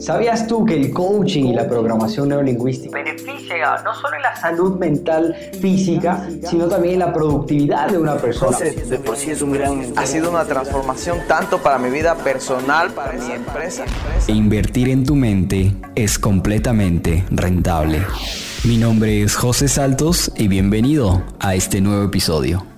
¿Sabías tú que el coaching y la programación neurolingüística beneficia no solo en la salud mental física, sino también en la productividad de una persona? de por sí es un gran... Ha sido una transformación tanto para mi vida personal, para mi empresa. E invertir en tu mente es completamente rentable. Mi nombre es José Saltos y bienvenido a este nuevo episodio.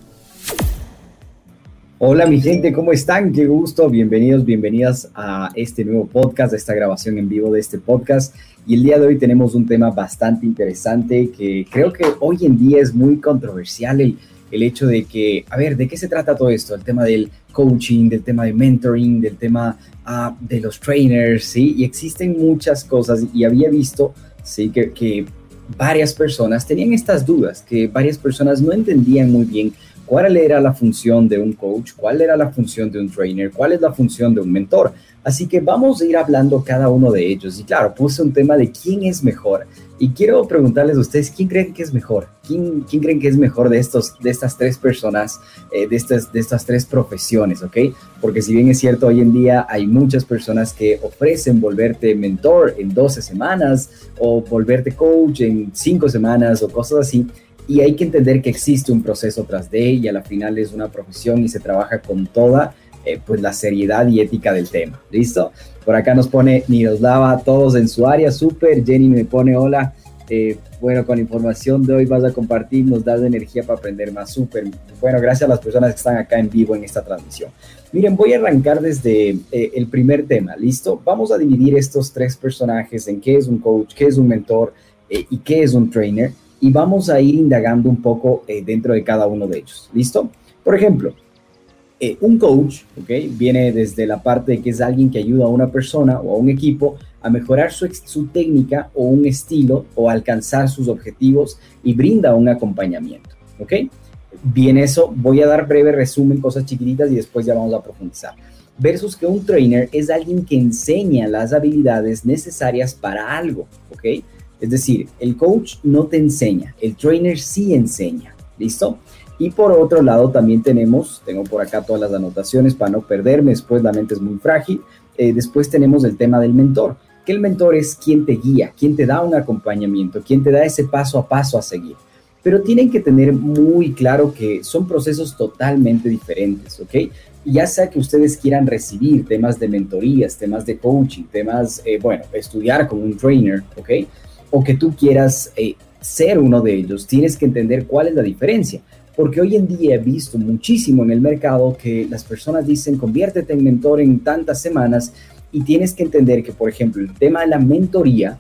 Hola mi gente, ¿cómo están? Qué gusto, bienvenidos, bienvenidas a este nuevo podcast, a esta grabación en vivo de este podcast. Y el día de hoy tenemos un tema bastante interesante que creo que hoy en día es muy controversial el, el hecho de que, a ver, ¿de qué se trata todo esto? El tema del coaching, del tema de mentoring, del tema uh, de los trainers, ¿sí? Y existen muchas cosas y había visto, ¿sí? Que, que varias personas tenían estas dudas, que varias personas no entendían muy bien cuál era la función de un coach, cuál era la función de un trainer, cuál es la función de un mentor. Así que vamos a ir hablando cada uno de ellos. Y claro, puse un tema de quién es mejor. Y quiero preguntarles a ustedes, ¿quién creen que es mejor? ¿Quién, quién creen que es mejor de, estos, de estas tres personas, eh, de, estas, de estas tres profesiones, ok? Porque si bien es cierto, hoy en día hay muchas personas que ofrecen volverte mentor en 12 semanas o volverte coach en 5 semanas o cosas así, y hay que entender que existe un proceso tras de ella, a la final es una profesión y se trabaja con toda eh, pues la seriedad y ética del tema. ¿Listo? Por acá nos pone Miroslava, todos en su área, súper. Jenny me pone hola. Eh, bueno, con información de hoy vas a compartir, nos das energía para aprender más, súper. Bueno, gracias a las personas que están acá en vivo en esta transmisión. Miren, voy a arrancar desde eh, el primer tema, ¿listo? Vamos a dividir estos tres personajes en qué es un coach, qué es un mentor y qué es un trainer y vamos a ir indagando un poco eh, dentro de cada uno de ellos. ¿Listo? Por ejemplo, eh, un coach, ¿ok? Viene desde la parte de que es alguien que ayuda a una persona o a un equipo a mejorar su, su técnica o un estilo o alcanzar sus objetivos y brinda un acompañamiento, ¿ok? Bien, eso voy a dar breve resumen, cosas chiquititas y después ya vamos a profundizar. Versus que un trainer es alguien que enseña las habilidades necesarias para algo, ¿ok? Es decir, el coach no te enseña, el trainer sí enseña. ¿Listo? Y por otro lado también tenemos, tengo por acá todas las anotaciones para no perderme, después la mente es muy frágil. Eh, después tenemos el tema del mentor, que el mentor es quien te guía, quien te da un acompañamiento, quien te da ese paso a paso a seguir. Pero tienen que tener muy claro que son procesos totalmente diferentes, ¿ok? ya sea que ustedes quieran recibir temas de mentorías, temas de coaching, temas, eh, bueno, estudiar con un trainer, ¿ok? O que tú quieras eh, ser uno de ellos, tienes que entender cuál es la diferencia. Porque hoy en día he visto muchísimo en el mercado que las personas dicen conviértete en mentor en tantas semanas y tienes que entender que, por ejemplo, el tema de la mentoría,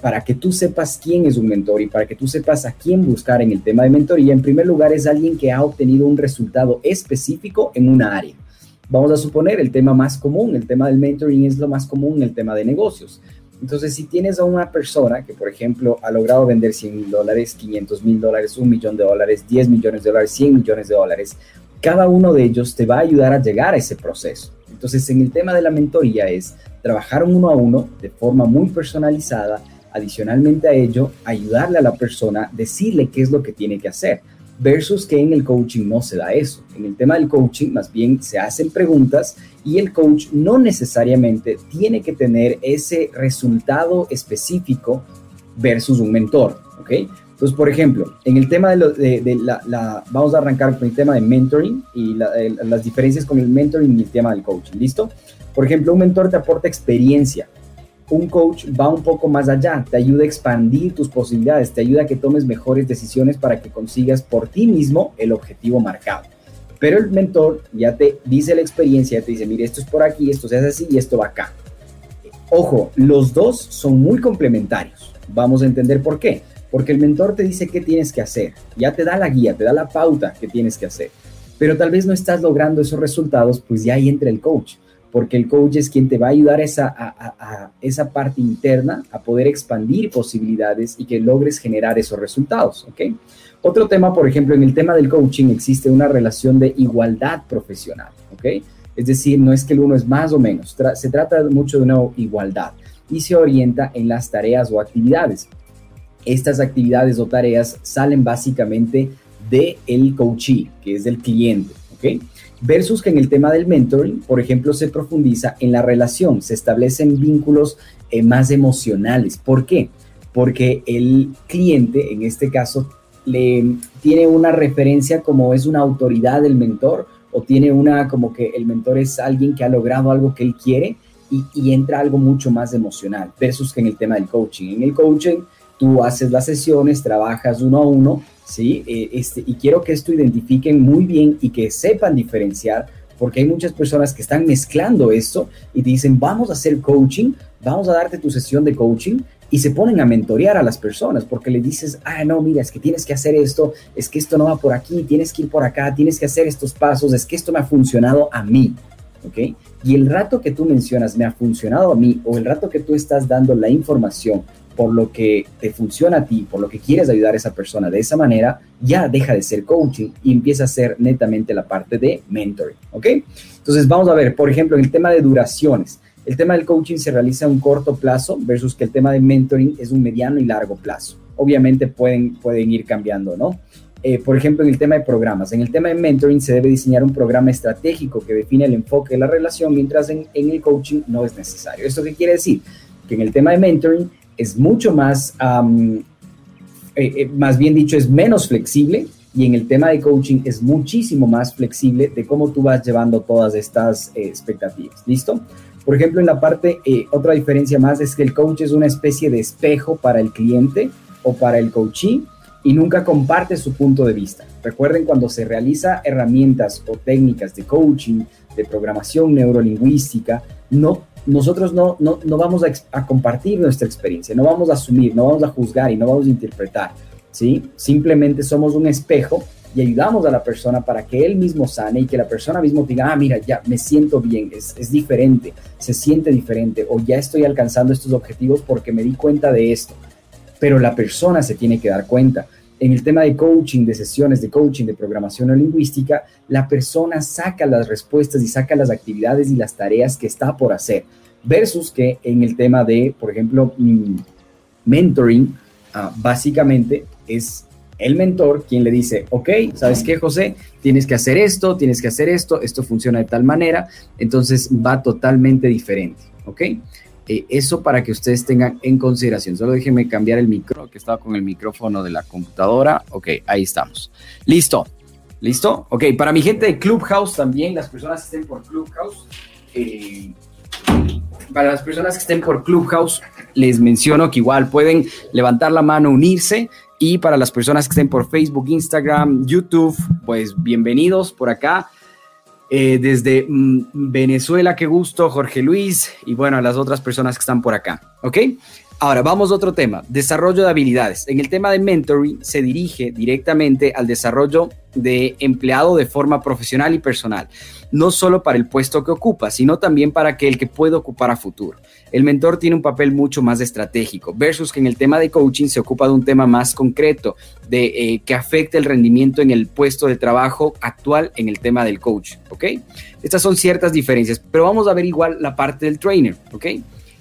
para que tú sepas quién es un mentor y para que tú sepas a quién buscar en el tema de mentoría, en primer lugar es alguien que ha obtenido un resultado específico en una área. Vamos a suponer el tema más común, el tema del mentoring es lo más común, el tema de negocios. Entonces, si tienes a una persona que, por ejemplo, ha logrado vender 100 mil dólares, 500 mil dólares, un millón de dólares, 10 millones de dólares, 100 millones de dólares, cada uno de ellos te va a ayudar a llegar a ese proceso. Entonces, en el tema de la mentoría es trabajar uno a uno de forma muy personalizada. Adicionalmente a ello, ayudarle a la persona, decirle qué es lo que tiene que hacer versus que en el coaching no se da eso. En el tema del coaching más bien se hacen preguntas y el coach no necesariamente tiene que tener ese resultado específico versus un mentor, ¿ok? Entonces, por ejemplo, en el tema de, la, vamos a arrancar con el tema de mentoring y las diferencias con el mentoring y el tema del coaching, ¿listo? Por ejemplo, un mentor te aporta experiencia, un coach va un poco más allá, te ayuda a expandir tus posibilidades, te ayuda a que tomes mejores decisiones para que consigas por ti mismo el objetivo marcado. Pero el mentor ya te dice la experiencia, te dice, mire, esto es por aquí, esto se hace así y esto va acá. Ojo, los dos son muy complementarios. Vamos a entender por qué. Porque el mentor te dice qué tienes que hacer, ya te da la guía, te da la pauta que tienes que hacer. Pero tal vez no estás logrando esos resultados, pues ya ahí entra el coach porque el coach es quien te va a ayudar esa, a, esa parte interna a poder expandir posibilidades y que logres generar esos resultados, ¿ok? Otro tema, por ejemplo, en el tema del coaching existe una relación de igualdad profesional, ¿ok? Es decir, no es que el uno es más o menos, se trata mucho de una igualdad y se orienta en las tareas o actividades. Estas actividades o tareas salen básicamente de el coachee, que es del cliente, ¿ok? Versus que en el tema del mentoring, por ejemplo, se profundiza en la relación, se establecen vínculos eh, más emocionales. ¿Por qué? Porque el cliente, en este caso, le tiene una referencia como es una autoridad del mentor o tiene una como que el mentor es alguien que ha logrado algo que él quiere y, y entra algo mucho más emocional versus que en el tema del coaching. En el coaching tú haces las sesiones, trabajas uno a uno, ¿sí? Eh, este, y quiero que esto identifiquen muy bien y que sepan diferenciar, porque hay muchas personas que están mezclando esto y dicen, vamos a hacer coaching, vamos a darte tu sesión de coaching, y se ponen a mentorear a las personas porque le dices, ah, no, mira, es que tienes que hacer esto, es que esto no va por aquí, tienes que ir por acá, tienes que hacer estos pasos, es que esto me ha funcionado a mí, ¿ok? Y el rato que tú mencionas me ha funcionado a mí o el rato que tú estás dando la información por lo que te funciona a ti, por lo que quieres ayudar a esa persona de esa manera, ya deja de ser coaching y empieza a ser netamente la parte de mentoring, ¿ok? Entonces vamos a ver, por ejemplo, en el tema de duraciones. El tema del coaching se realiza a un corto plazo versus que el tema de mentoring es un mediano y largo plazo. Obviamente pueden, pueden ir cambiando, ¿no? Eh, por ejemplo, en el tema de programas. En el tema de mentoring se debe diseñar un programa estratégico que define el enfoque de la relación, mientras en, en el coaching no es necesario. ¿Esto qué quiere decir? Que en el tema de mentoring es mucho más, eh, eh, más bien dicho, es menos flexible y en el tema de coaching es muchísimo más flexible de cómo tú vas llevando todas estas eh, expectativas. ¿Listo? Por ejemplo, en la parte, otra diferencia más es que el coach es una especie de espejo para el cliente o para el coachee y nunca comparte su punto de vista. Recuerden cuando se realiza herramientas o técnicas de coaching, de programación neurolingüística, no nosotros no, no, no vamos a, compartir nuestra experiencia, no vamos a asumir, no vamos a juzgar y no vamos a interpretar, ¿sí? Simplemente somos un espejo y ayudamos a la persona para que él mismo sane y que la persona mismo diga, ah, mira, ya me siento bien, es, es diferente, se siente diferente o ya estoy alcanzando estos objetivos porque me di cuenta de esto. Pero la persona se tiene que dar cuenta en el tema de coaching, de sesiones de coaching, de programación o lingüística, la persona saca las respuestas y saca las actividades y las tareas que está por hacer, versus que en el tema de, por ejemplo, mm, mentoring, ah, básicamente es el mentor quien le dice, ok, ¿sabes qué, José? Tienes que hacer esto, tienes que hacer esto, esto funciona de tal manera, entonces va totalmente diferente, ¿ok? Eh, eso para que ustedes tengan en consideración. Solo déjenme cambiar el micro, que estaba con el micrófono de la computadora. Ok, ahí estamos. Listo. ¿Listo? Ok, para mi gente de Clubhouse también, las personas que estén por Clubhouse, eh, para las personas que estén por Clubhouse, les menciono que igual pueden levantar la mano, unirse. Y para las personas que estén por Facebook, Instagram, YouTube, pues bienvenidos por acá. Eh, desde mm, Venezuela, qué gusto, Jorge Luis, y bueno, a las otras personas que están por acá, ¿ok? Ahora, vamos a otro tema, desarrollo de habilidades. En el tema de mentoring se dirige directamente al desarrollo de empleado de forma profesional y personal, no solo para el puesto que ocupa, sino también para aquel que puede ocupar a futuro. El mentor tiene un papel mucho más estratégico, versus que en el tema de coaching se ocupa de un tema más concreto, de eh, que afecte el rendimiento en el puesto de trabajo actual en el tema del coach, ¿ok? Estas son ciertas diferencias, pero vamos a ver igual la parte del trainer, ¿ok?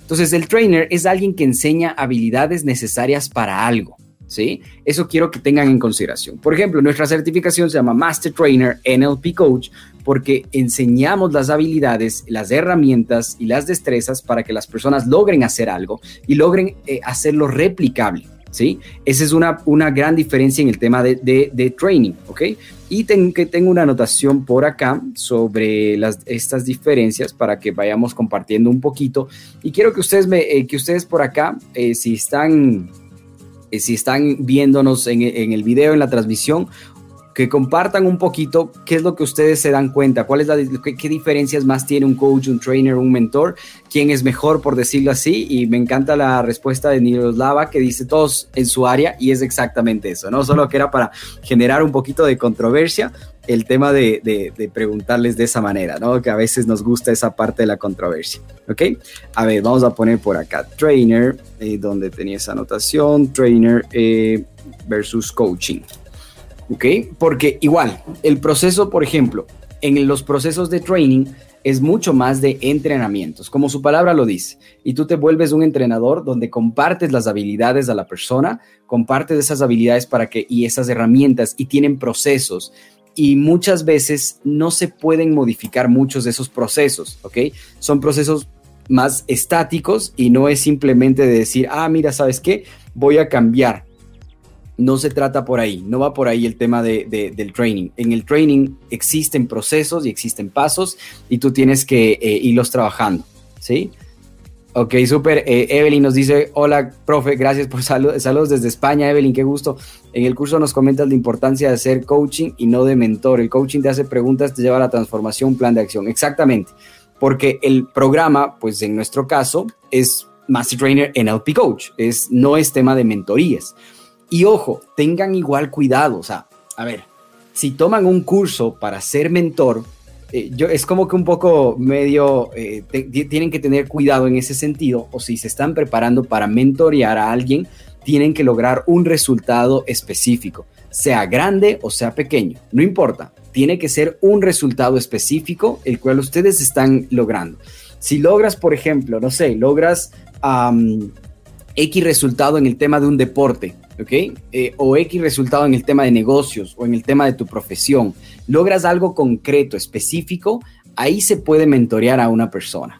Entonces, el trainer es alguien que enseña habilidades necesarias para algo. ¿Sí? Eso quiero que tengan en consideración. Por ejemplo, nuestra certificación se llama Master Trainer NLP Coach porque enseñamos las habilidades, las herramientas y las destrezas para que las personas logren hacer algo y logren eh, hacerlo replicable. ¿Sí? Esa es una, una gran diferencia en el tema de, de, training, ¿ok? Y tengo, que tengo una anotación por acá sobre las, estas diferencias para que vayamos compartiendo un poquito. Y quiero que ustedes, me, eh, que ustedes por acá, eh, si están eh, si están viéndonos en, en, el video, en la transmisión, que compartan un poquito qué es lo que ustedes se dan cuenta, cuál es la, qué, diferencias más tiene un coach, un trainer, un mentor, quién es mejor, por decirlo así. Y me encanta la respuesta de Niroslava que dice todos en su área y es exactamente eso, ¿no? Solo que era para generar un poquito de controversia el tema de, de, preguntarles de esa manera, ¿no? Que a veces nos gusta esa parte de la controversia, ¿ok? A ver, vamos a poner por acá trainer, eh, donde tenía esa anotación, trainer eh, versus coaching. ¿Ok? Porque igual, el proceso, por ejemplo, en los procesos de training es mucho más de entrenamientos, como su palabra lo dice. Y tú te vuelves un entrenador donde compartes las habilidades a la persona, compartes esas habilidades para que y esas herramientas y tienen procesos y muchas veces no se pueden modificar muchos de esos procesos, ¿ok? Son procesos más estáticos y no es simplemente de decir, ah, mira, ¿sabes qué? Voy a cambiar. No se trata por ahí, no va por ahí el tema de, del training. En el training existen procesos y existen pasos y tú tienes que eh, irlos trabajando, ¿sí? Ok, súper. Eh, Evelyn nos dice, hola, profe, gracias por saludos, saludos desde España, Evelyn, qué gusto. En el curso nos comentas la importancia de hacer coaching y no de mentor. El coaching te hace preguntas, te lleva a la transformación, plan de acción. Exactamente, porque el programa, pues en nuestro caso, es Master Trainer NLP Coach, es, no es tema de mentorías. Y ojo, tengan igual cuidado, o sea, a ver, si toman un curso para ser mentor, eh, yo, es como que un poco medio, eh, tienen que tener cuidado en ese sentido, o si se están preparando para mentorear a alguien, tienen que lograr un resultado específico, sea grande o sea pequeño, no importa, tiene que ser un resultado específico el cual ustedes están logrando. Si logras, por ejemplo, no sé, logras X resultado en el tema de un deporte, ¿ok? Eh, o X resultado en el tema de negocios o en el tema de tu profesión, logras algo concreto, específico, ahí se puede mentorear a una persona.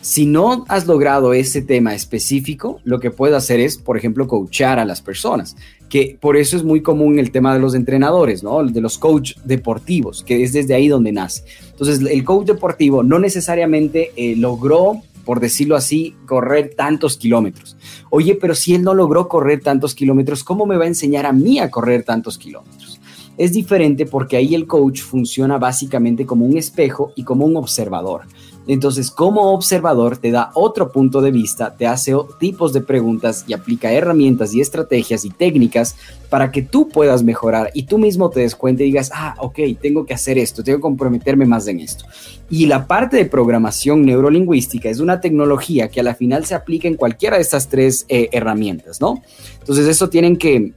Si no has logrado ese tema específico, lo que puedes hacer es, por ejemplo, coachar a las personas, que por eso es muy común el tema de los entrenadores, ¿no? De los coach deportivos, que es desde ahí donde nace. Entonces, el coach deportivo no necesariamente eh, logró por decirlo así, correr tantos kilómetros. Oye, pero si él no logró correr tantos kilómetros, ¿cómo me va a enseñar a mí a correr tantos kilómetros? Es diferente porque ahí el coach funciona básicamente como un espejo y como un observador. Entonces, como observador, te da otro punto de vista, te hace tipos de preguntas y aplica herramientas y estrategias y técnicas para que tú puedas mejorar y tú mismo te des cuenta y digas, ah, ok, tengo que hacer esto, tengo que comprometerme más en esto. Y la parte de programación neurolingüística es una tecnología que a la final se aplica en cualquiera de estas tres eh, herramientas, ¿no? Entonces, eso tienen que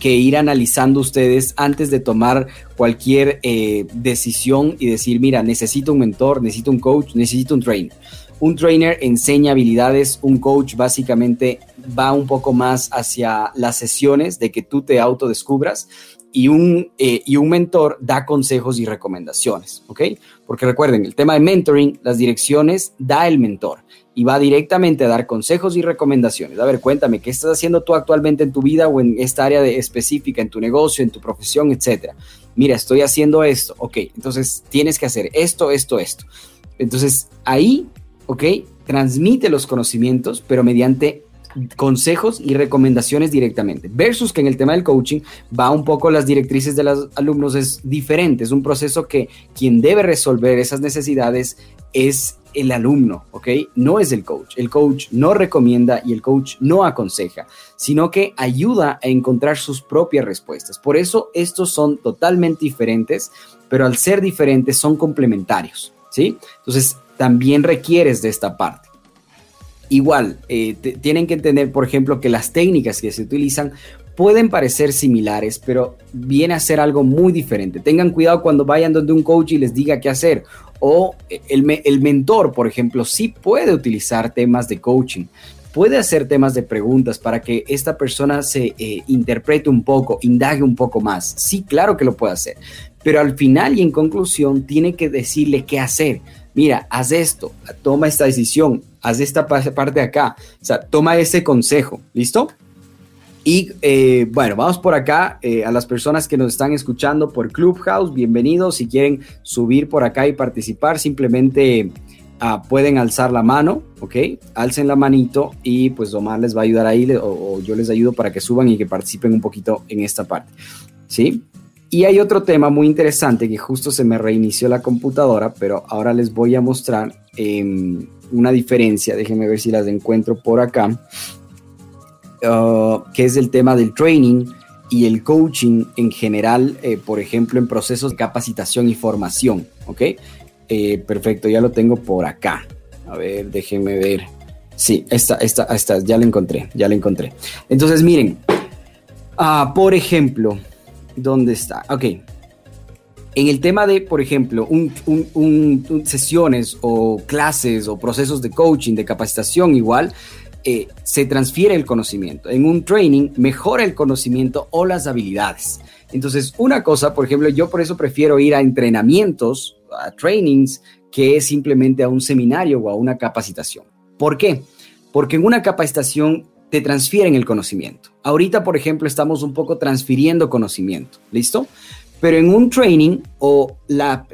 que, ir analizando ustedes antes de tomar cualquier eh, decisión y decir, mira, necesito un mentor, necesito un coach, necesito un trainer. Un trainer enseña habilidades, un coach básicamente va un poco más hacia las sesiones de que tú te autodescubras y un, eh, y un mentor da consejos y recomendaciones, ¿ok? Porque recuerden, el tema de mentoring, las direcciones da el mentor y va directamente a dar consejos y recomendaciones. A ver, cuéntame, ¿qué estás haciendo tú actualmente en tu vida o en esta área específica, en tu negocio, en tu profesión, etcétera? Mira, estoy haciendo esto, ok, entonces tienes que hacer esto, esto, esto. Entonces ahí, ok, transmite los conocimientos, pero mediante consejos y recomendaciones directamente. Versus que en el tema del coaching va un poco las directrices de los alumnos es diferente, es un proceso que quien debe resolver esas necesidades es el alumno, ¿ok? No es el coach. El coach no recomienda y el coach no aconseja, sino que ayuda a encontrar sus propias respuestas. Por eso estos son totalmente diferentes, pero al ser diferentes son complementarios, ¿sí? Entonces también requieres de esta parte. Igual, eh, tienen que entender, por ejemplo, que las técnicas que se utilizan pueden parecer similares, pero viene a ser algo muy diferente. Tengan cuidado cuando vayan donde un coach y les diga qué hacer o el, el mentor, por ejemplo, sí puede utilizar temas de coaching, puede hacer temas de preguntas para que esta persona se eh, interprete un poco, indague un poco más. Sí, claro que lo puede hacer, pero al final y en conclusión tiene que decirle qué hacer. Mira, haz esto, toma esta decisión, haz esta parte acá, o sea, toma ese consejo, ¿listo? Y eh, bueno, vamos por acá eh, a las personas que nos están escuchando por Clubhouse, bienvenidos. Si quieren subir por acá y participar, simplemente ah, pueden alzar la mano, ¿ok? Alcen la manito y pues Omar les va a ayudar ahí o, o, yo les ayudo para que suban y que participen un poquito en esta parte, ¿sí? Y hay otro tema muy interesante que justo se me reinició la computadora, pero ahora les voy a mostrar em, una diferencia. Déjenme ver si las encuentro por acá. Uh, que es el tema del training y el coaching en general, eh, por ejemplo, en procesos de capacitación y formación. ¿Ok? Eh, perfecto, ya lo tengo por acá. A ver, déjenme ver. Sí, esta, esta, esta, ya la encontré, ya la encontré. Entonces, miren, uh, por ejemplo, ¿dónde está? Ok. En el tema de, por ejemplo, un, sesiones o clases o procesos de coaching, de capacitación igual, eh, se transfiere el conocimiento. En un training mejora el conocimiento o las habilidades. Entonces, una cosa, por ejemplo, yo por eso prefiero ir a entrenamientos, a trainings, que es simplemente a un seminario o a una capacitación. ¿Por qué? Porque en una capacitación te transfieren el conocimiento. Ahorita, por ejemplo, estamos un poco transfiriendo conocimiento, ¿listo? Pero en un training o la,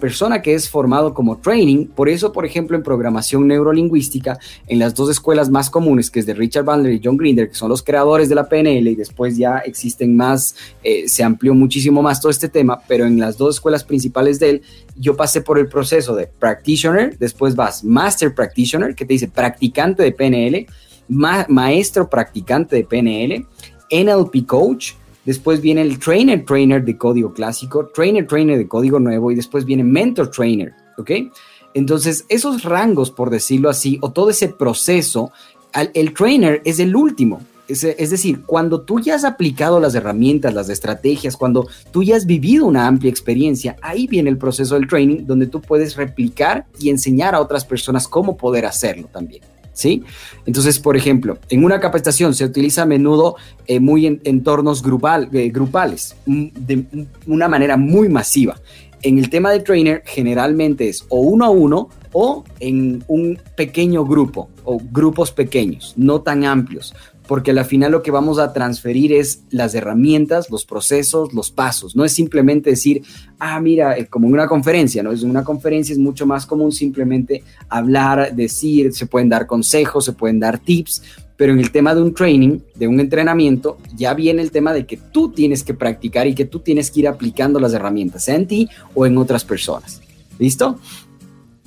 persona que es formado como training, por eso, por ejemplo, en programación neurolingüística, en las dos escuelas más comunes, que es de Richard Bandler y John Grinder, que son los creadores de la PNL, y después ya existen más, eh, se amplió muchísimo más todo este tema, pero en las dos escuelas principales de él, yo pasé por el proceso de practitioner, después vas master practitioner, que te dice practicante de PNL, maestro practicante de PNL, NLP coach, después viene el trainer trainer de código clásico, trainer trainer de código nuevo y después viene mentor trainer, ¿ok? Entonces, esos rangos, por decirlo así, o todo ese proceso, el trainer es el último. Es, es, decir, cuando tú ya has aplicado las herramientas, las estrategias, cuando tú ya has vivido una amplia experiencia, ahí viene el proceso del training donde tú puedes replicar y enseñar a otras personas cómo poder hacerlo también. ¿Sí? Entonces, por ejemplo, en una capacitación se utiliza a menudo eh, muy en entornos grupal, eh, grupales, de una manera muy masiva. En el tema de trainer generalmente es o uno a uno o en un pequeño grupo o grupos pequeños, no tan amplios, porque al final lo que vamos a transferir es las herramientas, los procesos, los pasos. No es simplemente decir, ah, mira, eh, como en una conferencia, ¿no? Es una conferencia es mucho más común simplemente hablar, decir, se pueden dar consejos, se pueden dar tips, pero en el tema de un training, de un entrenamiento, ya viene el tema de que tú tienes que practicar y que tú tienes que ir aplicando las herramientas, sea en ti o en otras personas. ¿Listo?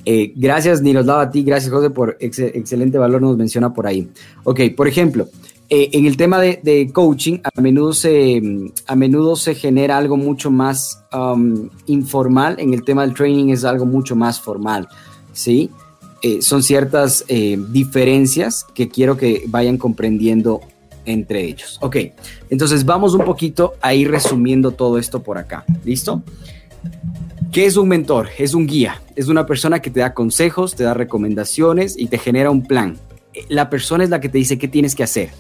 Eh, gracias, Niroslava, a ti. Gracias, José, por excelente valor nos menciona por ahí. Ok, por ejemplo, eh, en el tema de, coaching, a menudo, se, a menudo se genera algo mucho más um, informal. En el tema del training es algo mucho más formal, ¿sí? Eh, son ciertas diferencias que quiero que vayan comprendiendo entre ellos. Ok, entonces vamos un poquito a ir resumiendo todo esto por acá. ¿Listo? ¿Qué es un mentor? Es un guía, es una persona que te da consejos, te da recomendaciones y te genera un plan. La persona es la que te dice qué tienes que hacer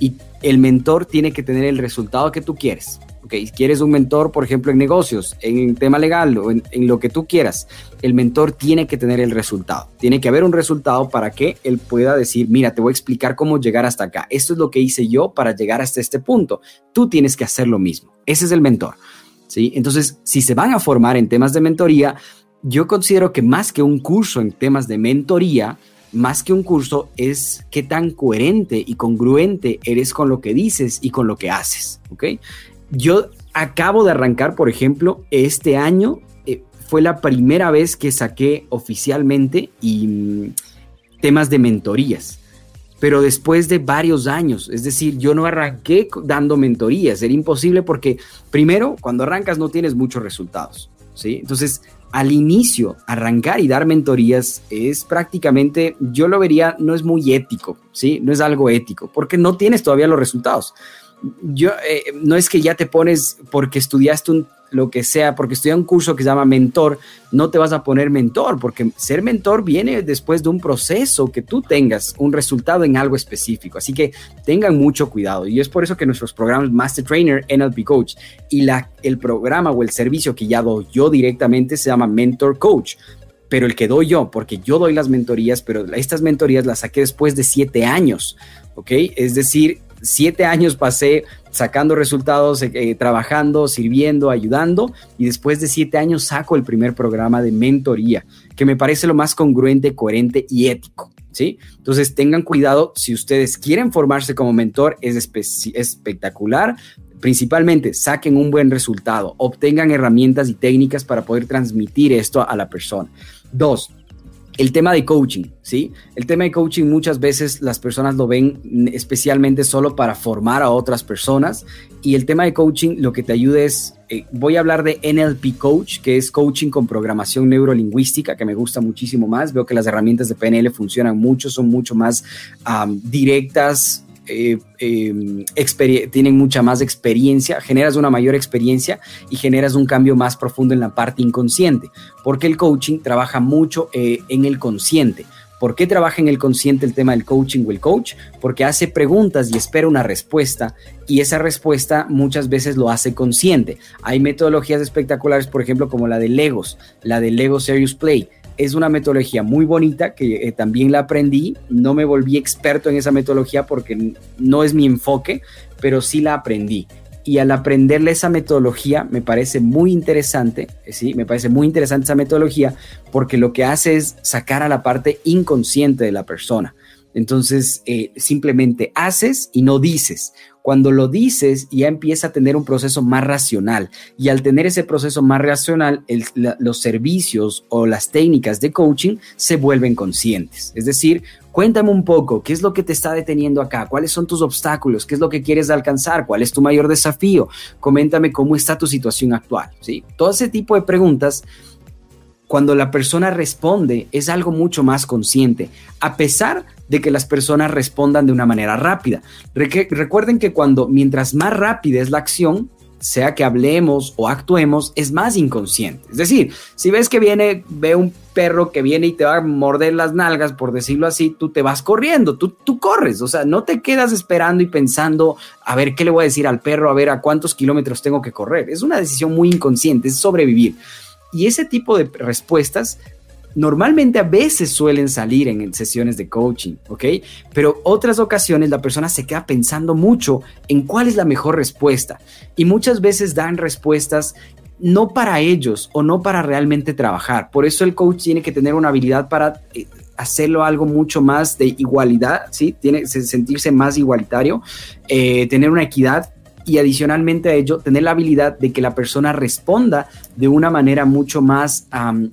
y el mentor tiene que tener el resultado que tú quieres. Okay, quieres un mentor, por ejemplo, en negocios, en tema legal o en, en, lo que tú quieras, el mentor tiene que tener el resultado. Tiene que haber un resultado para que él pueda decir, mira, te voy a explicar cómo llegar hasta acá. Esto es lo que hice yo para llegar hasta este punto. Tú tienes que hacer lo mismo. Ese es el mentor. Entonces, si se van a formar en temas de mentoría, yo considero que más que un curso en temas de mentoría, más que un curso es qué tan coherente y congruente eres con lo que dices y con lo que haces, ¿ok? Yo acabo de arrancar, por ejemplo, este año eh, fue la primera vez que saqué oficialmente y, mm, temas de mentorías pero después de varios años. Es decir, yo no arranqué dando mentorías, era imposible porque primero, cuando arrancas no tienes muchos resultados, ¿sí? Entonces, al inicio, arrancar y dar mentorías es prácticamente, yo lo vería, no es muy ético, ¿sí? No es algo ético, porque no tienes todavía los resultados. Yo, eh, no es que ya te pones porque estudiaste un lo que sea, porque estudia un curso que se llama mentor, no te vas a poner mentor, porque ser mentor viene después de un proceso que tú tengas un resultado en algo específico. Así que tengan mucho cuidado. Y es por eso que nuestros programas Master Trainer, NLP Coach y la, el programa o el servicio que ya doy yo directamente se llama Mentor Coach pero el que doy yo, porque yo doy las mentorías, pero estas mentorías las saqué después de siete años, ¿ok? Es decir, siete años pasé sacando resultados, eh, eh, trabajando, sirviendo, ayudando y después de siete años saco el primer programa de mentoría, que me parece lo más congruente, coherente y ético. ¿Sí? Entonces tengan cuidado si ustedes quieren formarse como mentor, es espectacular, principalmente saquen un buen resultado, obtengan herramientas y técnicas para poder transmitir esto a la persona. Dos, el tema de coaching, ¿sí? El tema de coaching muchas veces las personas lo ven especialmente solo para formar a otras personas y el tema de coaching lo que te ayuda es, eh, voy a hablar de NLP Coach, que es coaching con programación neurolingüística, que me gusta muchísimo más. Veo que las herramientas de PNL funcionan mucho, son mucho más directas, eh, em, tienen mucha más experiencia, generas una mayor experiencia y generas un cambio más profundo en la parte inconsciente, porque el coaching trabaja mucho eh, en el consciente. ¿Por qué trabaja en el consciente el tema del coaching o el coach? Porque hace preguntas y espera una respuesta y esa respuesta muchas veces lo hace consciente. Hay metodologías espectaculares, por ejemplo, como la de Legos, la de Lego Serious Play es una metodología muy bonita que eh, también la aprendí. No me volví experto en esa metodología porque no es mi enfoque, pero sí la aprendí. Y al aprenderle esa metodología me parece muy interesante, eh, sí, me parece muy interesante esa metodología porque lo que hace es sacar a la parte inconsciente de la persona. Entonces, eh, simplemente haces y no dices. Cuando lo dices, ya empieza a tener un proceso más racional. Y al tener ese proceso más racional, los servicios o las técnicas de coaching se vuelven conscientes. Es decir, cuéntame un poco, ¿qué es lo que te está deteniendo acá? ¿Cuáles son tus obstáculos? ¿Qué es lo que quieres alcanzar? ¿Cuál es tu mayor desafío? Coméntame cómo está tu situación actual. ¿sí? Todo ese tipo de preguntas cuando la persona responde es algo mucho más consciente, a pesar de que las personas respondan de una manera rápida. recuerden que cuando mientras más rápida es la acción, sea que hablemos o actuemos, es más inconsciente. Es decir, si ves que viene, ve un perro que viene y te va a morder las nalgas, por decirlo así, tú te vas corriendo, tú, tú corres, o sea, no te quedas esperando y pensando, a ver, ¿qué le voy a decir al perro? A ver, ¿a cuántos kilómetros tengo que correr? Es una decisión muy inconsciente, es sobrevivir. Y ese tipo de respuestas normalmente a veces suelen salir en sesiones de coaching, ¿ok? Pero otras ocasiones la persona se queda pensando mucho en cuál es la mejor respuesta y muchas veces dan respuestas no para ellos o no para realmente trabajar. Por eso el coach tiene que tener una habilidad para eh, hacerlo algo mucho más de igualdad, ¿sí? Tiene que sentirse más igualitario, eh, tener una equidad y adicionalmente a ello tener la habilidad de que la persona responda de una manera mucho más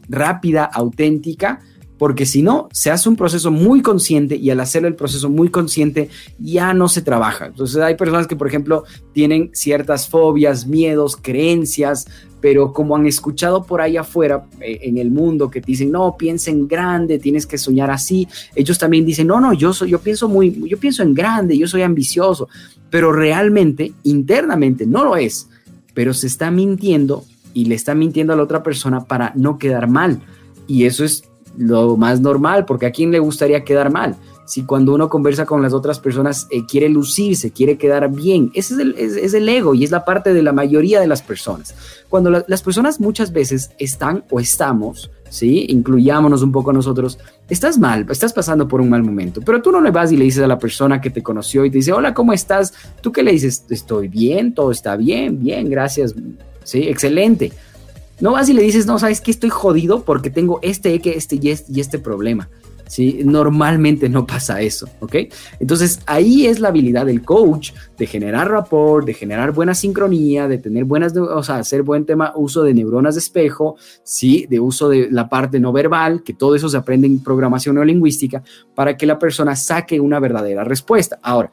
rápida, auténtica, porque si no, se hace un proceso muy consciente y al hacerlo el proceso muy consciente ya no se trabaja. Entonces hay personas que, por ejemplo, tienen ciertas fobias, miedos, creencias, pero como han escuchado por ahí afuera eh, en el mundo que te dicen, no, piensa en grande, tienes que soñar así, ellos también dicen, no, no, yo, soy, yo pienso muy, yo pienso en grande, yo soy ambicioso pero realmente internamente no lo es, pero se está mintiendo y le está mintiendo a la otra persona para no quedar mal. Y eso es lo más normal, porque a quién le gustaría quedar mal. Si cuando uno conversa con las otras personas eh, quiere lucirse, quiere quedar bien, ese es el, ego y es la parte de la mayoría de las personas. Cuando las personas muchas veces están o estamos ¿sí? Incluyámonos un poco nosotros. Estás mal, estás pasando por un mal momento, pero tú no le vas y le dices a la persona que te conoció y te dice, hola, ¿cómo estás? ¿Tú qué le dices? Estoy bien, todo está bien, bien, gracias, sí, excelente. No vas y le dices, no, sabes que estoy jodido porque tengo este, este este, y este problema. ¿Sí? Normalmente no pasa eso, ¿ok? Entonces ahí es la habilidad del coach de generar rapport, de generar buena sincronía, de tener buenas, o sea, hacer buen tema, uso de neuronas de espejo, ¿sí? De uso de la parte no verbal, que todo eso se aprende en programación neurolingüística para que la persona saque una verdadera respuesta. Ahora,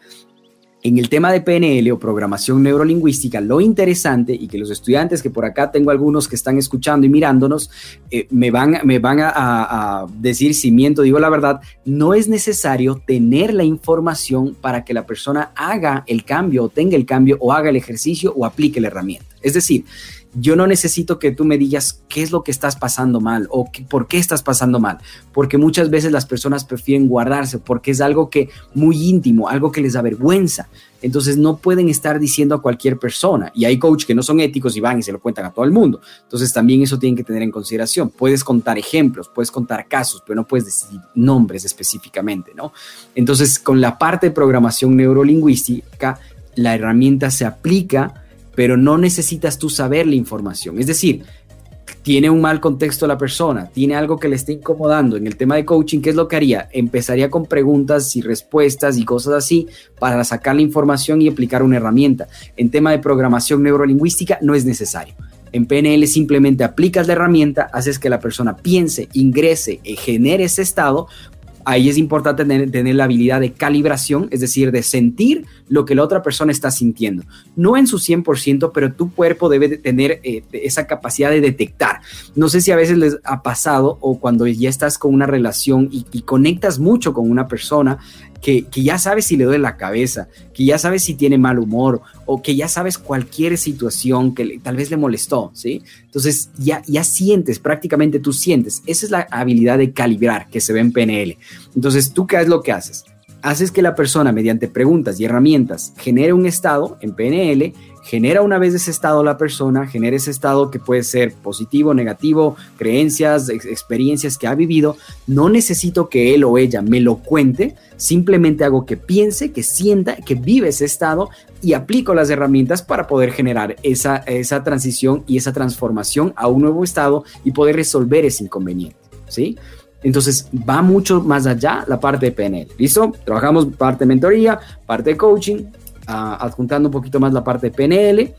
en el tema de PNL o programación neurolingüística, lo interesante y que los estudiantes, que por acá tengo algunos que están escuchando y mirándonos, eh, me van, me van a, a, decir si miento, digo la verdad, no es necesario tener la información para que la persona haga el cambio o tenga el cambio o haga el ejercicio o aplique la herramienta. Es decir, yo no necesito que tú me digas qué es lo que estás pasando mal o por qué estás pasando mal, porque muchas veces las personas prefieren guardarse porque es algo que muy íntimo, algo que les da vergüenza. Entonces no pueden estar diciendo a cualquier persona y hay coaches que no son éticos y van y se lo cuentan a todo el mundo. Entonces también eso tienen que tener en consideración. Puedes contar ejemplos, puedes contar casos, pero no puedes decir nombres específicamente, ¿no? Entonces con la parte de programación neurolingüística, la herramienta se aplica pero no necesitas tú saber la información. Es decir, tiene un mal contexto la persona, tiene algo que le está incomodando. En el tema de coaching, ¿qué es lo que haría? Empezaría con preguntas y respuestas y cosas así para sacar la información y aplicar una herramienta. En tema de programación neurolingüística no es necesario. En PNL simplemente aplicas la herramienta, haces que la persona piense, ingrese, y genere ese estado ahí es importante tener, la habilidad de calibración, es decir, de sentir lo que la otra persona está sintiendo. No en su 100%, pero tu cuerpo debe de tener eh, esa capacidad de detectar. No sé si a veces les ha pasado o cuando ya estás con una relación y, conectas mucho con una persona, que, ya sabes si le duele la cabeza, que ya sabes si tiene mal humor o que ya sabes cualquier situación que tal vez le molestó, ¿sí? Entonces ya, ya sientes, prácticamente tú sientes. Esa es la habilidad de calibrar que se ve en PNL. Entonces, ¿tú qué es lo que haces? Haces que la persona, mediante preguntas y herramientas, genere un estado en PNL genera una vez ese estado la persona, genera ese estado que puede ser positivo, negativo, creencias, experiencias que ha vivido. No necesito que él o ella me lo cuente, simplemente hago que piense, que sienta, que vive ese estado y aplico las herramientas para poder generar esa, esa transición y esa transformación a un nuevo estado y poder resolver ese inconveniente. ¿Sí? Entonces va mucho más allá la parte de PNL. ¿Listo? Trabajamos parte de mentoría, parte de coaching, adjuntando un poquito más la parte de PNL,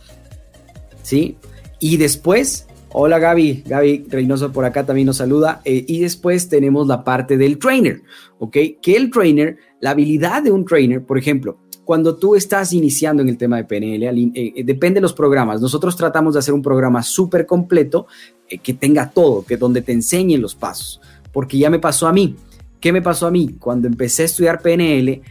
¿sí? Y después, hola Gaby, Gaby Reynoso por acá también nos saluda, eh, y después tenemos la parte del trainer, ¿ok? Que el trainer, la habilidad de un trainer, por ejemplo, cuando tú estás iniciando en el tema de PNL, eh, eh, depende de los programas. Nosotros tratamos de hacer un programa súper completo que tenga todo, que donde te enseñen los pasos, porque ya me pasó a mí. ¿Qué me pasó a mí? Cuando empecé a estudiar PNL,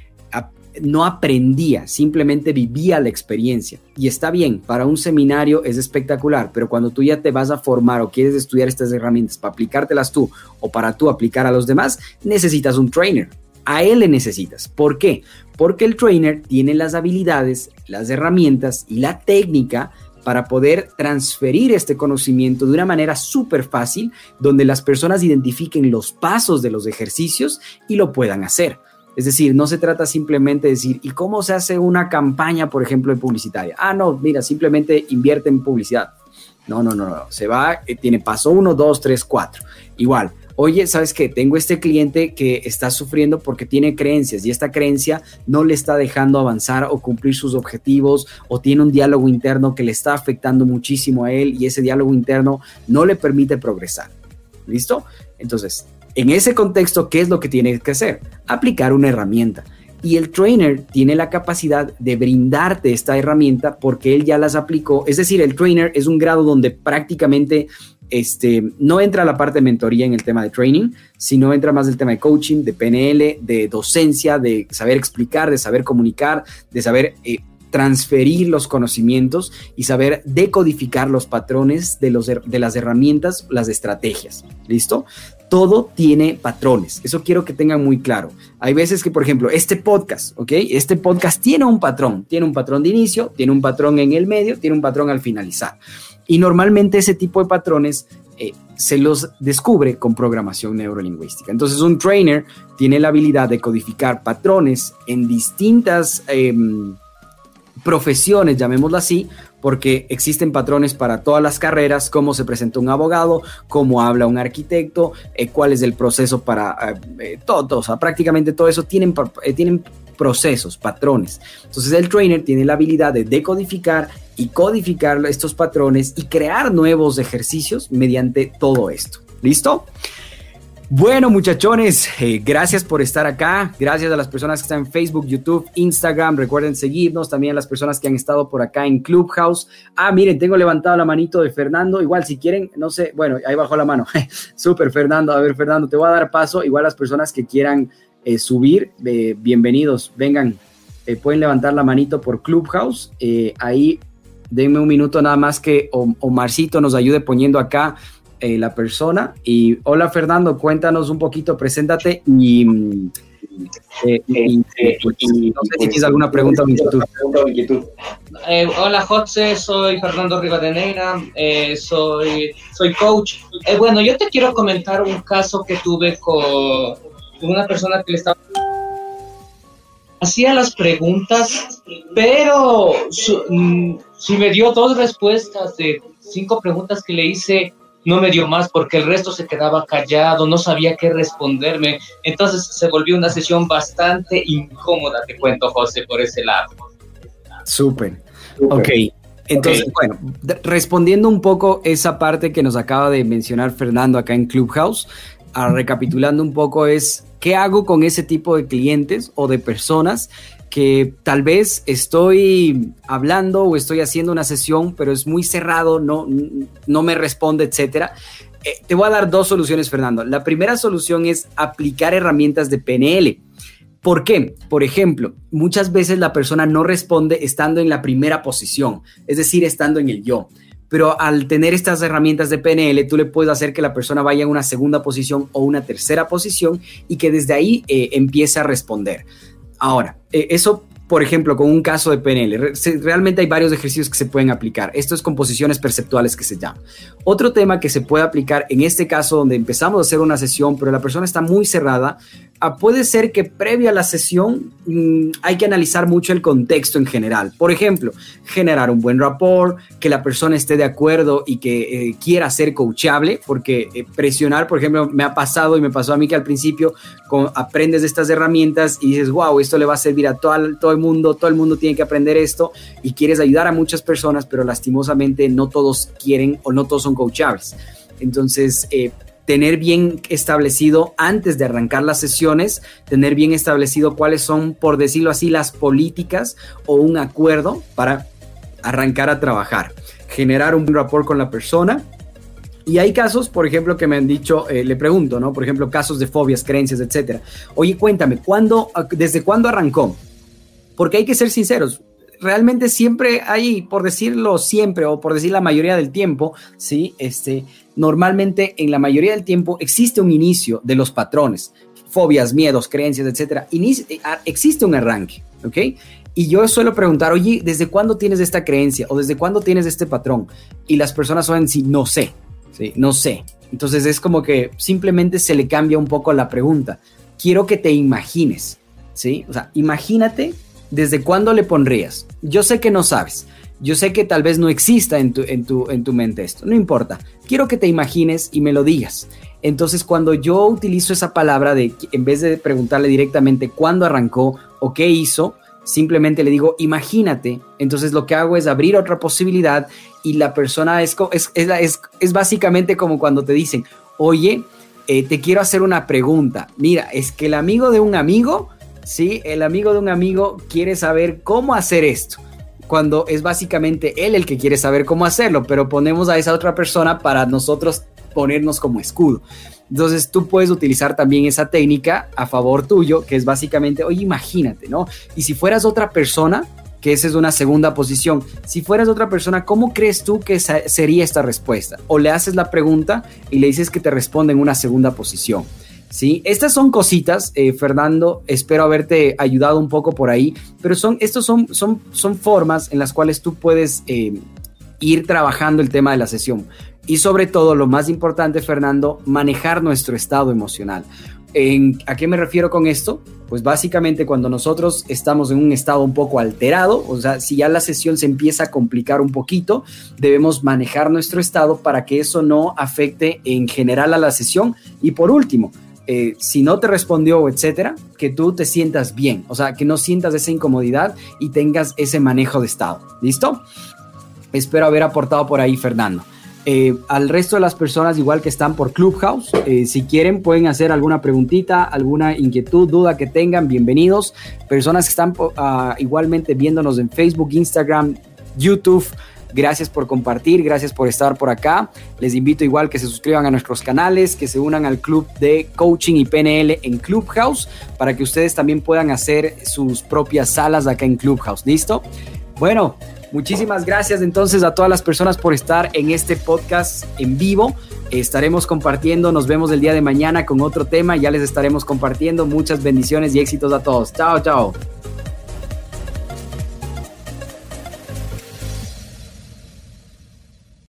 no aprendía, simplemente vivía la experiencia. Y está bien, para un seminario es espectacular, pero cuando tú ya te vas a formar o quieres estudiar estas herramientas para aplicártelas tú o para tú aplicar a los demás, necesitas un trainer. A él le necesitas. ¿Por qué? Porque el trainer tiene las habilidades, las herramientas y la técnica para poder transferir este conocimiento de una manera súper fácil, donde las personas identifiquen los pasos de los ejercicios y lo puedan hacer. Es decir, no se trata simplemente de decir, ¿y cómo se hace una campaña, por ejemplo, de publicitaria? Ah, no, mira, simplemente invierte en publicidad. No, no, no, no. Se va, eh, tiene paso uno, dos, tres, cuatro. Igual, oye, ¿sabes qué? Tengo este cliente que está sufriendo porque tiene creencias y esta creencia no le está dejando avanzar o cumplir sus objetivos o tiene un diálogo interno que le está afectando muchísimo a él y ese diálogo interno no le permite progresar. ¿Listo? Entonces, en ese contexto, ¿qué es lo que tiene que hacer? Aplicar una herramienta. Y el trainer tiene la capacidad de brindarte esta herramienta porque él ya las aplicó. Es decir, el trainer es un grado donde prácticamente este, no entra la parte de mentoría en el tema de training, sino entra más el tema de coaching, de PNL, de docencia, de saber explicar, de saber comunicar, de saber eh, transferir los conocimientos y saber decodificar los patrones de, los, de las herramientas, las estrategias. ¿Listo? Todo tiene patrones. Eso quiero que tengan muy claro. Hay veces que, por ejemplo, este podcast, ¿ok? Este podcast tiene un patrón. Tiene un patrón de inicio, tiene un patrón en el medio, tiene un patrón al finalizar. Y normalmente ese tipo de patrones eh, se los descubre con programación neurolingüística. Entonces un trainer tiene la habilidad de codificar patrones en distintas... Em, profesiones, llamémoslo así, porque existen patrones para todas las carreras, cómo se presenta un abogado, cómo habla un arquitecto, eh, cuál es el proceso para eh, eh, todo, o sea, prácticamente todo eso tienen, tienen procesos, patrones. Entonces el trainer tiene la habilidad de decodificar y codificar estos patrones y crear nuevos ejercicios mediante todo esto. ¿Listo? Bueno, muchachones, eh, gracias por estar acá. Gracias a las personas que están en Facebook, YouTube, Instagram. Recuerden seguirnos. También a las personas que han estado por acá en Clubhouse. Ah, miren, tengo levantado la manito de Fernando. Igual, si quieren, no sé, bueno, ahí bajó la mano. Súper, Fernando. A ver, Fernando, te voy a dar paso. Igual las personas que quieran eh, subir, eh, bienvenidos. Vengan, pueden levantar la manito por Clubhouse. ahí, denme un minuto nada más que Omarcito nos ayude poniendo acá eh, la persona. Y hola Fernando, cuéntanos un poquito, preséntate y, eh, eh, no sé si tienes alguna pregunta o inquietud. hola José, soy Fernando Rivadeneira, soy, soy coach. bueno, yo te quiero comentar un caso que tuve con una persona que le estaba hacía las preguntas, pero mm, si me dio dos respuestas de cinco preguntas que le hice, no me dio más porque el resto se quedaba callado, no sabía qué responderme. Entonces se volvió una sesión bastante incómoda, te cuento, José, por ese lado. Súper. Ok. Entonces, bueno, respondiendo un poco esa parte que nos acaba de mencionar Fernando acá en Clubhouse, a, recapitulando un poco es, ¿qué hago con ese tipo de clientes o de personas que tal vez estoy hablando o estoy haciendo una sesión, pero es muy cerrado, no, no me responde, etcétera. Eh, te voy a dar dos soluciones, Fernando. La primera solución es aplicar herramientas de PNL. ¿Por qué? Por ejemplo, muchas veces la persona no responde estando en la primera posición, es decir, estando en el yo. Pero al tener estas herramientas de PNL, tú le puedes hacer que la persona vaya en una segunda posición o una tercera posición y que desde ahí eh, empiece a responder. Ahora, eso por ejemplo, con un caso de PNL. Realmente hay varios ejercicios que se pueden aplicar. Esto es composiciones perceptuales que se llama. Otro tema que se puede aplicar en este caso donde empezamos a hacer una sesión, pero la persona está muy cerrada, Ah, puede ser que previa a la sesión mm, hay que analizar mucho el contexto en general. Por ejemplo, generar un buen rapport, que la persona esté de acuerdo y que eh, quiera ser coachable, porque eh, presionar, por ejemplo, me ha pasado y me pasó a mí que al principio aprendes de estas herramientas y dices, wow, esto le va a servir a todo, todo mundo, todo el mundo tiene que aprender esto y quieres ayudar a muchas personas, pero lastimosamente no todos quieren o no todos son coachables. Entonces, eh, tener bien establecido antes de arrancar las sesiones, tener bien establecido cuáles son, por decirlo así, las políticas o un acuerdo para arrancar a trabajar, generar un rapport con la persona. Y hay casos, por ejemplo, que me han dicho, eh, le pregunto, ¿no? Por ejemplo, casos de fobias, creencias, etcétera. Oye, cuéntame, ¿cuándo, ¿desde cuándo arrancó? Porque hay que ser sinceros, realmente siempre hay, por decirlo siempre o por decir la mayoría del tiempo, ¿sí? Este, normalmente en la mayoría del tiempo existe un inicio de los patrones, fobias, miedos, creencias, etcétera. Eh, existe un arranque, ¿ok? Y yo suelo preguntar, oye, ¿desde cuándo tienes esta creencia o desde cuándo tienes este patrón? Y las personas suelen decir, no sé, ¿sí? No sé. Entonces es como que simplemente se le cambia un poco la pregunta. Quiero que te imagines, ¿sí? O sea, imagínate desde cuándo le pondrías. Yo sé que no sabes, yo sé que tal vez no exista en tu, en tu, en tu mente esto, no importa. Quiero que te imagines y me lo digas. Entonces, cuando yo utilizo esa palabra de, en vez de preguntarle directamente cuándo arrancó o qué hizo, simplemente le digo, imagínate. Entonces, lo que hago es abrir otra posibilidad y la persona es, es, es, es básicamente como cuando te dicen, oye, eh, te quiero hacer una pregunta. Mira, es que el amigo de un amigo, sí, el amigo de un amigo quiere saber cómo hacer esto cuando es básicamente él el que quiere saber cómo hacerlo, pero ponemos a esa otra persona para nosotros ponernos como escudo. Entonces tú puedes utilizar también esa técnica a favor tuyo, que es básicamente, oye, imagínate, ¿no? Y si fueras otra persona, que esa es una segunda posición, si fueras otra persona, ¿cómo crees tú que sería esta respuesta? O le haces la pregunta y le dices que te responde en una segunda posición. ¿Sí? Estas son cositas, eh, Fernando, espero haberte ayudado un poco por ahí, pero son, estos son, son, son formas en las cuales tú puedes eh, ir trabajando el tema de la sesión. Y sobre todo, lo más importante, Fernando, manejar nuestro estado emocional. ¿A qué me refiero con esto? Pues básicamente cuando nosotros estamos en un estado un poco alterado, o sea, si ya la sesión se empieza a complicar un poquito, debemos manejar nuestro estado para que eso no afecte en general a la sesión. Y por último, eh, si no te respondió, etcétera, que tú te sientas bien, o sea, que no sientas esa incomodidad y tengas ese manejo de estado. ¿Listo? Espero haber aportado por ahí, Fernando. Eh, al resto de las personas, igual que están por Clubhouse, eh, si quieren pueden hacer alguna preguntita, alguna inquietud, duda que tengan, bienvenidos. Personas que están ah, igualmente viéndonos en Facebook, Instagram, YouTube, Gracias por compartir, gracias por estar por acá. Les invito igual que se suscriban a nuestros canales, que se unan al club de coaching y PNL en Clubhouse para que ustedes también puedan hacer sus propias salas acá en Clubhouse. ¿Listo? Bueno, muchísimas gracias entonces a todas las personas por estar en este podcast en vivo. Estaremos compartiendo, nos vemos el día de mañana con otro tema, ya les estaremos compartiendo. Muchas bendiciones y éxitos a todos. Chao, chao.